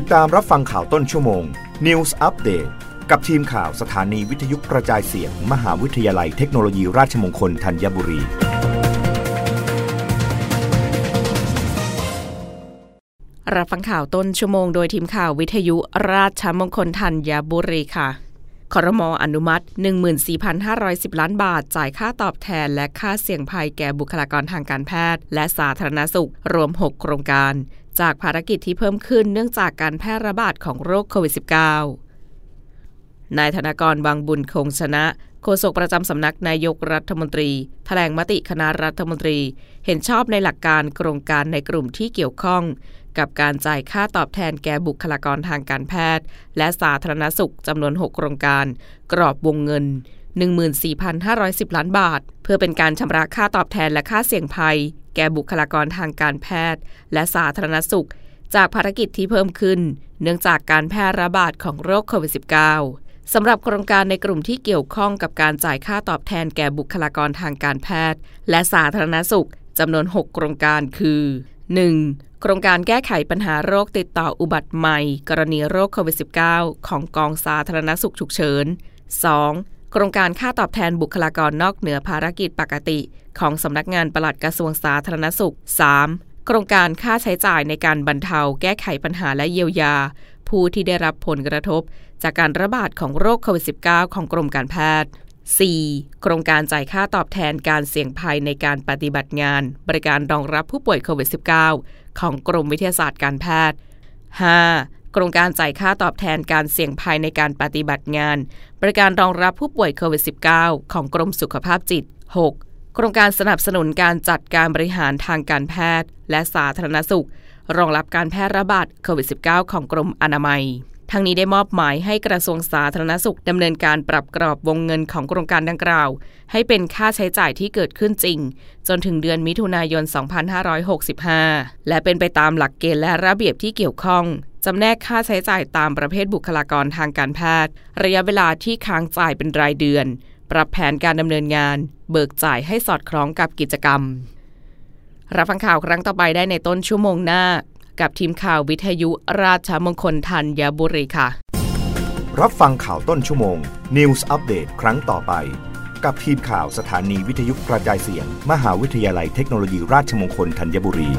ติดตามรับฟังข่าวต้นชั่วโมง News Update กับทีมข่าวสถานีวิทยุกระจายเสียง มหาวิทยาลัยเทคโนโลยีราชมงคลธัญบุรี รับฟังข่าวต้นชั่วโมงโดยทีมข่าววิทยุราชมงคลธัญบุรีค่ะคอรมออนุมัติ 14,510 ล้านบาท จ่ายค่าตอบแทนและค่าเสี่ยงภัยแก่บุคลากรทางการแพทย์ และสาธารณสุข รวม 6 โครงการ จากภารกิจที่เพิ่มขึ้นเนื่องจากการแพร่ระบาดของโรคโควิด -19 นายธนกรบางบุญคงชนะโฆษกประจำสำนักนายกรัฐมนตรีถแถลงมติคณะรัฐมนตรี เห็นชอบในหลักการโครงการในกลุ่มที่เกี่ยวข้อง กับการจ่ายค่าตอบแทนแก่บุคลากรทางการแพทย์ และสาธารณสุขจำนวน 6 โครงการ กรอบวงเงิน 14,510 ล้านบาท เพื่อเป็นการชำระค่าตอบแทนและค่าเสี่ยงภัย แก่บุคลากรทางการแพทย์ และสาธารณสุข จากภารกิจที่เพิ่มขึ้น เนื่องจากการแพร่ระบาดของโรคโควิด -19 สำหรับโครงการในกลุ่มที่เกี่ยวข้องกับการจ่ายค่าตอบแทนแก่บุคลากรทางการแพทย์ และสาธารณสุขจำนวน 6 โครงการคือ 1. โครงการแก้ไขปัญหาโรคติดต่ออุบัติใหม่ กรณีโรคโควิด -19 ของกองสาธารณสุขฉุกเฉิน 2. โครงการค่าตอบแทนบุคลากรนอกเหนือภารกิจปกติ ของสำนักงานปลัดกระทรวงสาธารณสุข 3. โครงการค่าใช้จ่ายในการบรรเทาแก้ไขปัญหาและเยียวยา ผู้ที่ได้รับผลกระทบ จากการระบาดของโรคโควิด -19 ของกรมการแพทย์ 4. โครงการจ่ายค่าตอบแทนการเสี่ยงภัยในการปฏิบัติงาน บริการรองรับผู้ป่วยโควิด -19 ของกรมวิทยาศาสตร์การแพทย์ 5. โครงการจ่ายค่าตอบแทนการเสี่ยงภัยในการปฏิบัติงาน บริการรองรับผู้ป่วยโควิด -19 ของกรมสุขภาพจิต 6. โครงการสนับสนุนการจัดการบริหารทางการแพทย์ และสาธารณสุข รองรับการแพร่ระบาดโควิด -19 ของกรมอนามัยทั้งนี้ได้มอบหมายให้กระทรวงสาธารณสุขดำเนินการปรับกรอบวงเงินของโครงการดังกล่าว ให้เป็นค่าใช้จ่ายที่เกิดขึ้นจริง จนถึงเดือนมิถุนายน 2565 และเป็นไปตามหลักเกณฑ์และระเบียบที่เกี่ยวข้อง จำแนกค่าใช้จ่ายตามประเภทบุคลากรทางการแพทย์ ระยะเวลาที่ค้างจ่ายเป็นรายเดือน ปรับแผนการดำเนินงาน เบิกจ่ายให้สอดคล้องกับกิจกรรม รับฟังข่าวครั้งต่อไปได้ในต้นชั่วโมงหน้า กับทีมข่าววิทยุราชมงคลธัญบุรีค่ะ รับฟังข่าวต้นชั่วโมง News Update ครั้งต่อไป กับทีมข่าวสถานีวิทยุกระจายเสียง มหาวิทยาลัยเทคโนโลยีราชมงคลธัญบุรี